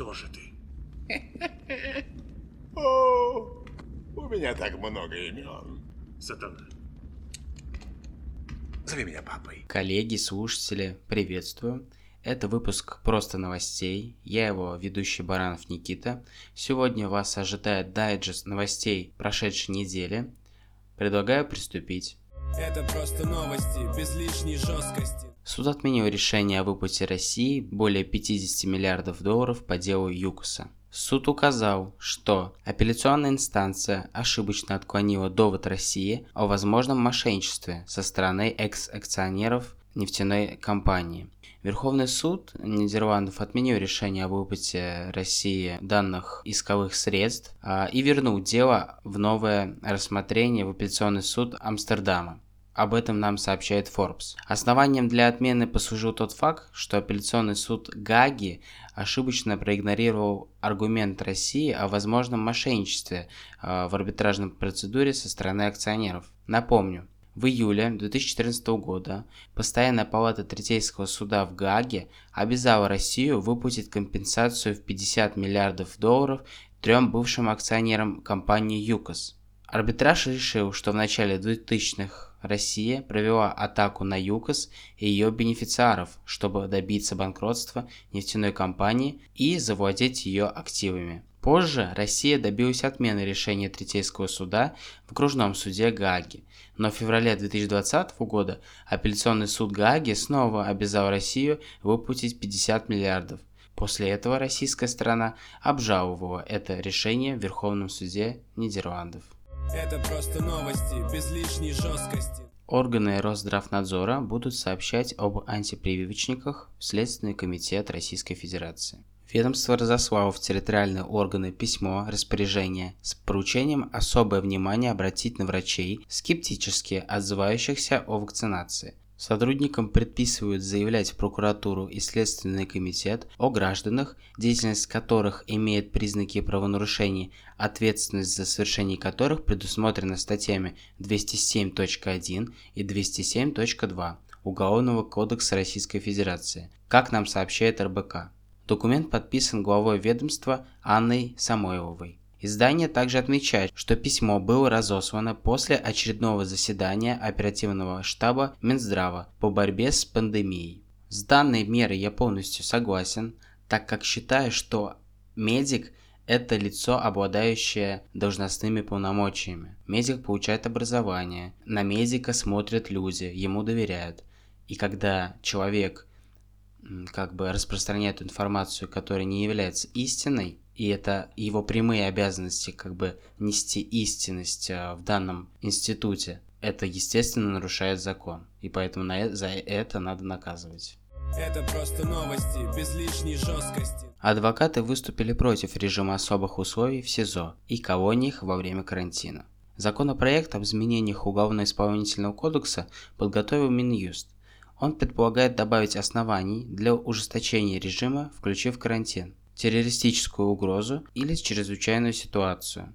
Кто же ты? О, у меня так много имен. Сатана. Зови меня папой. Коллеги, слушатели, приветствую. Это выпуск «Просто новостей». Я его ведущий Баранов Никита. Сегодня вас ожидает дайджест новостей прошедшей недели. Предлагаю приступить. Это просто новости, без лишней жесткости. Суд отменил решение о выплате России более 50 миллиардов долларов по делу ЮКОСа. Суд указал, что апелляционная инстанция ошибочно отклонила довод России о возможном мошенничестве со стороны экс-акционеров нефтяной компании. Верховный суд Нидерландов отменил решение о выплате России данных исковых средств а, и вернул дело в новое рассмотрение в апелляционный суд Амстердама. Об этом нам сообщает Forbes. Основанием для отмены послужил тот факт, что апелляционный суд Гаги ошибочно проигнорировал аргумент России о возможном мошенничестве э, в арбитражной процедуре со стороны акционеров. Напомню, в июле 2014 года Постоянная палата Третейского суда в Гааге обязала Россию выплатить компенсацию в 50 миллиардов долларов трем бывшим акционерам компании ЮКОС. Арбитраж решил, что в начале 2000-х Россия провела атаку на ЮКОС и ее бенефициаров, чтобы добиться банкротства нефтяной компании и завладеть ее активами. Позже Россия добилась отмены решения Третейского суда в окружном суде Гааги, но в феврале 2020 года апелляционный суд Гааги снова обязал Россию выплатить 50 миллиардов. После этого российская сторона обжаловала это решение в Верховном суде Нидерландов. Это просто новости, без лишней жесткости. Органы Росздравнадзора будут сообщать об антипрививочниках в Следственный комитет Российской Федерации. Ведомство разослало в территориальные органы письмо распоряжение с поручением особое внимание обратить на врачей, скептически отзывающихся о вакцинации. Сотрудникам предписывают заявлять в прокуратуру и Следственный комитет о гражданах, деятельность которых имеет признаки правонарушений, ответственность за совершение которых предусмотрена статьями 207.1 и 207.2 Уголовного кодекса Российской Федерации, как нам сообщает РБК. Документ подписан главой ведомства Анной Самойловой. Издание также отмечает, что письмо было разослано после очередного заседания оперативного штаба Минздрава по борьбе с пандемией. С данной мерой я полностью согласен, так как считаю, что медик – это лицо, обладающее должностными полномочиями. Медик получает образование, на медика смотрят люди, ему доверяют. И когда человек как бы распространяет информацию, которая не является истиной, и это его прямые обязанности как бы нести истинность э, в данном институте, это естественно нарушает закон. И поэтому на, э, за это надо наказывать. Это просто новости, без лишней жесткости. Адвокаты выступили против режима особых условий в СИЗО и колониях во время карантина. Законопроект об изменениях Уголовно-исполнительного кодекса подготовил Минюст. Он предполагает добавить оснований для ужесточения режима, включив карантин террористическую угрозу или чрезвычайную ситуацию.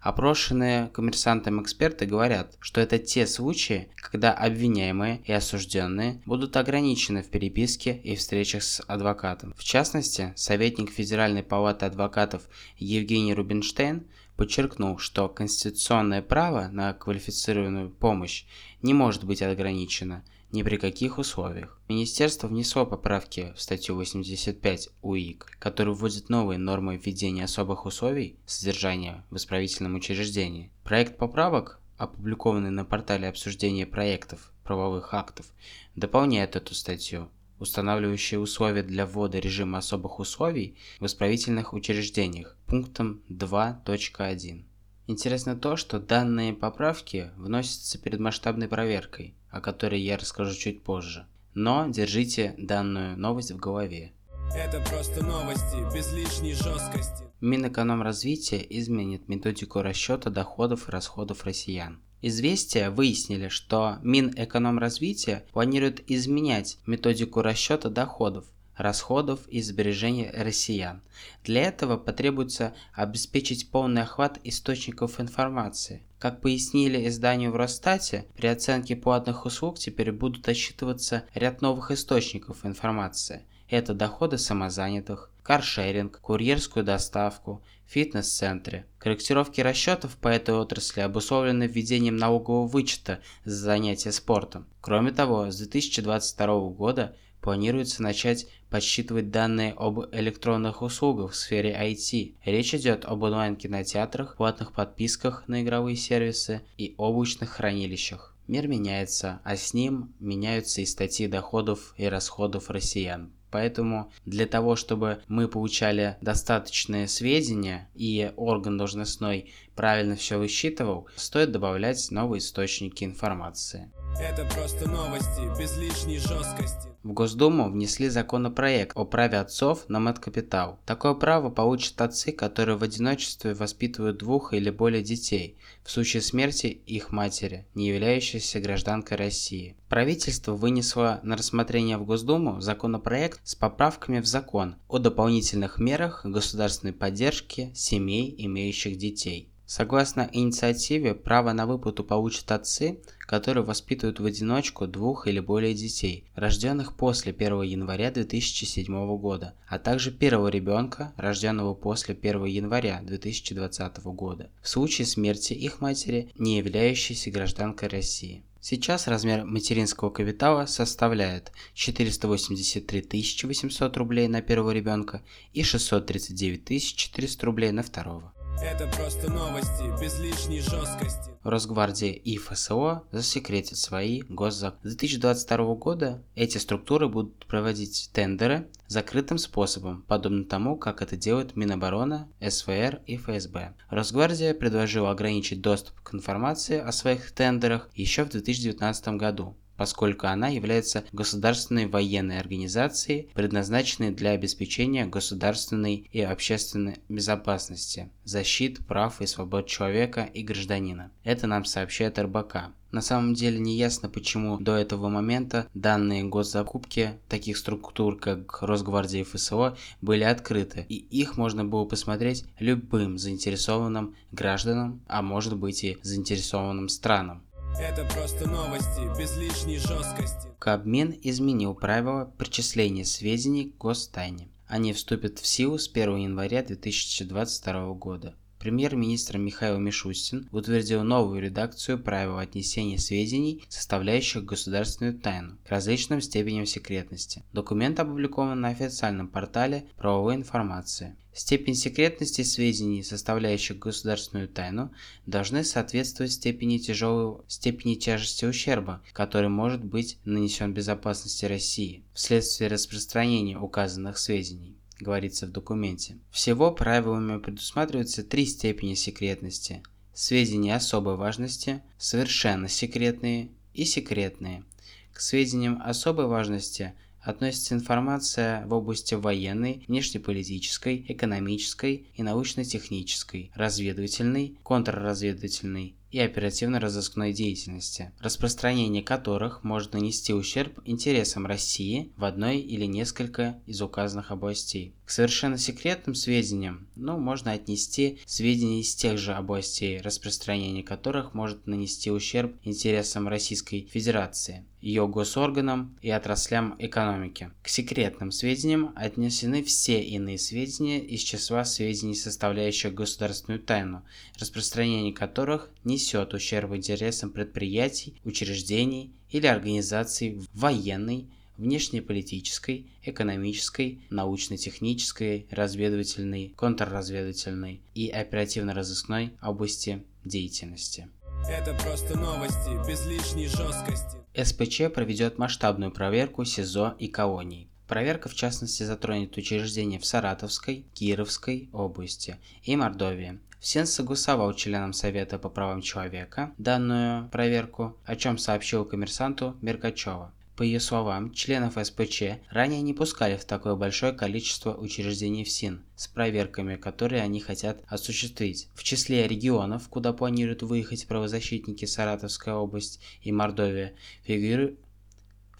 Опрошенные коммерсантом эксперты говорят, что это те случаи, когда обвиняемые и осужденные будут ограничены в переписке и встречах с адвокатом. В частности, советник Федеральной палаты адвокатов Евгений Рубинштейн подчеркнул, что конституционное право на квалифицированную помощь не может быть ограничено – ни при каких условиях. Министерство внесло поправки в статью 85 УИК, которые вводят новые нормы введения особых условий содержания в исправительном учреждении. Проект поправок, опубликованный на портале обсуждения проектов правовых актов, дополняет эту статью, устанавливающие условия для ввода режима особых условий в исправительных учреждениях пунктом 2.1. Интересно то, что данные поправки вносятся перед масштабной проверкой, о которой я расскажу чуть позже. Но держите данную новость в голове. Это просто новости, без лишней жесткости. Минэкономразвитие изменит методику расчета доходов и расходов россиян. Известия выяснили, что Минэкономразвитие планирует изменять методику расчета доходов, расходов и сбережений россиян. Для этого потребуется обеспечить полный охват источников информации. Как пояснили изданию в Росстате, при оценке платных услуг теперь будут отсчитываться ряд новых источников информации. Это доходы самозанятых, каршеринг, курьерскую доставку, фитнес-центре. Корректировки расчетов по этой отрасли обусловлены введением налогового вычета за занятия спортом. Кроме того, с 2022 года планируется начать подсчитывать данные об электронных услугах в сфере IT. Речь идет об онлайн-кинотеатрах, платных подписках на игровые сервисы и облачных хранилищах. Мир меняется, а с ним меняются и статьи доходов и расходов россиян. Поэтому для того, чтобы мы получали достаточные сведения и орган должностной правильно все высчитывал, стоит добавлять новые источники информации. Это просто новости, без лишней жесткости. В Госдуму внесли законопроект о праве отцов на мат-капитал. Такое право получат отцы, которые в одиночестве воспитывают двух или более детей, в случае смерти их матери, не являющейся гражданкой России. Правительство вынесло на рассмотрение в Госдуму законопроект с поправками в закон о дополнительных мерах государственной поддержки семей, имеющих детей. Согласно инициативе, право на выплату получат отцы, которые воспитывают в одиночку двух или более детей, рожденных после 1 января 2007 года, а также первого ребенка, рожденного после 1 января 2020 года, в случае смерти их матери, не являющейся гражданкой России. Сейчас размер материнского капитала составляет 483 800 рублей на первого ребенка и 639 400 рублей на второго. Это просто новости, без лишней жесткости. Росгвардия и ФСО засекретят свои госзакупки. С 2022 года эти структуры будут проводить тендеры закрытым способом, подобно тому, как это делают Минобороны, СВР и ФСБ. Росгвардия предложила ограничить доступ к информации о своих тендерах еще в 2019 году поскольку она является государственной военной организацией, предназначенной для обеспечения государственной и общественной безопасности, защиты прав и свобод человека и гражданина. Это нам сообщает РБК. На самом деле не ясно, почему до этого момента данные госзакупки таких структур, как Росгвардия и ФСО, были открыты, и их можно было посмотреть любым заинтересованным гражданам, а может быть и заинтересованным странам. Это просто новости, без лишней жесткости. Кабмин изменил правила причисления сведений к гостайне. Они вступят в силу с 1 января 2022 года. Премьер-министр Михаил Мишустин утвердил новую редакцию правил отнесения сведений, составляющих государственную тайну, к различным степеням секретности. Документ опубликован на официальном портале правовой информации. Степень секретности сведений, составляющих государственную тайну, должны соответствовать степени, тяжелого, степени тяжести ущерба, который может быть нанесен безопасности России вследствие распространения указанных сведений говорится в документе. Всего правилами предусматриваются три степени секретности. Сведения особой важности, совершенно секретные и секретные. К сведениям особой важности относится информация в области военной, внешнеполитической, экономической и научно-технической, разведывательной, контрразведывательной и оперативно-розыскной деятельности, распространение которых может нанести ущерб интересам России в одной или несколько из указанных областей. К совершенно секретным сведениям, ну, можно отнести сведения из тех же областей, распространение которых может нанести ущерб интересам Российской Федерации, ее госорганам и отраслям экономики. К секретным сведениям отнесены все иные сведения из числа сведений, составляющих государственную тайну, распространение которых не несет ущерб интересам предприятий, учреждений или организаций военной, внешнеполитической, экономической, научно-технической, разведывательной, контрразведывательной и оперативно-розыскной области деятельности. Это просто новости, без лишней жесткости. СПЧ проведет масштабную проверку СИЗО и колоний. Проверка в частности затронет учреждения в Саратовской, Кировской области и Мордовии, Сен согласовал членам Совета по правам человека данную проверку, о чем сообщил коммерсанту Меркачева. По ее словам, членов СПЧ ранее не пускали в такое большое количество учреждений в СИН с проверками, которые они хотят осуществить. В числе регионов, куда планируют выехать правозащитники Саратовская область и Мордовия, фигури...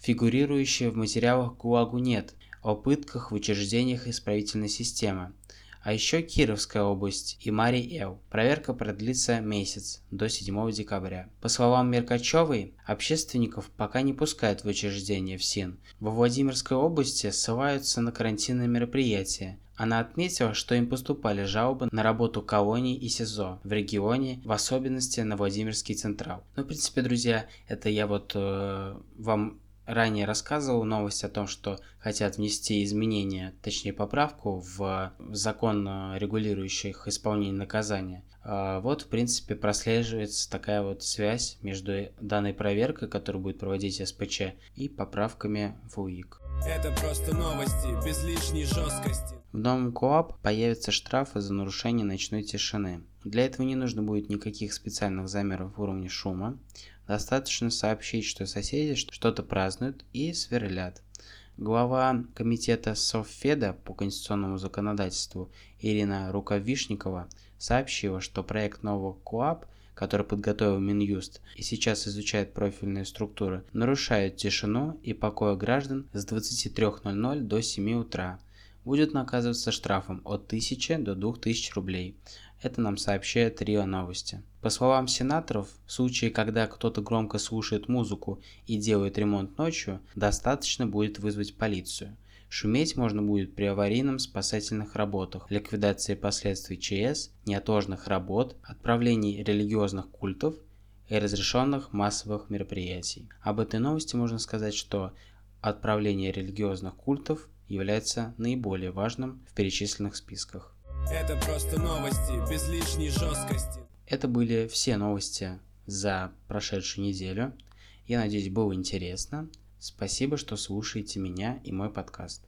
фигурирующие в материалах ГУАГу нет о пытках в учреждениях исправительной системы. А еще Кировская область и Марий Эл. Проверка продлится месяц, до 7 декабря. По словам Меркачевой, общественников пока не пускают в учреждения в СИН. Во Владимирской области ссылаются на карантинные мероприятия, Она отметила, что им поступали жалобы на работу колоний и СИЗО в регионе, в особенности на Владимирский Централ. Ну, в принципе, друзья, это я вот э, вам ранее рассказывал новость о том, что хотят внести изменения, точнее поправку в закон, э, регулирующий исполнение наказания. А, вот, в принципе, прослеживается такая вот связь между данной проверкой, которую будет проводить СПЧ, и поправками в УИК. Это просто новости, без лишней жесткости. В новом КОАП появятся штрафы за нарушение ночной тишины. Для этого не нужно будет никаких специальных замеров уровня шума. Достаточно сообщить, что соседи что-то празднуют и сверлят. Глава комитета Совфеда по конституционному законодательству Ирина Рукавишникова сообщила, что проект нового КОАП, который подготовил Минюст и сейчас изучает профильные структуры, нарушает тишину и покой граждан с 23.00 до 7 утра. Будет наказываться штрафом от 1000 до 2000 рублей. Это нам сообщает РИО Новости. По словам сенаторов, в случае, когда кто-то громко слушает музыку и делает ремонт ночью, достаточно будет вызвать полицию. Шуметь можно будет при аварийном спасательных работах, ликвидации последствий ЧС, неотложных работ, отправлении религиозных культов и разрешенных массовых мероприятий. Об этой новости можно сказать, что отправление религиозных культов является наиболее важным в перечисленных списках. Это просто новости, без лишней жесткости. Это были все новости за прошедшую неделю. Я надеюсь, было интересно. Спасибо, что слушаете меня и мой подкаст.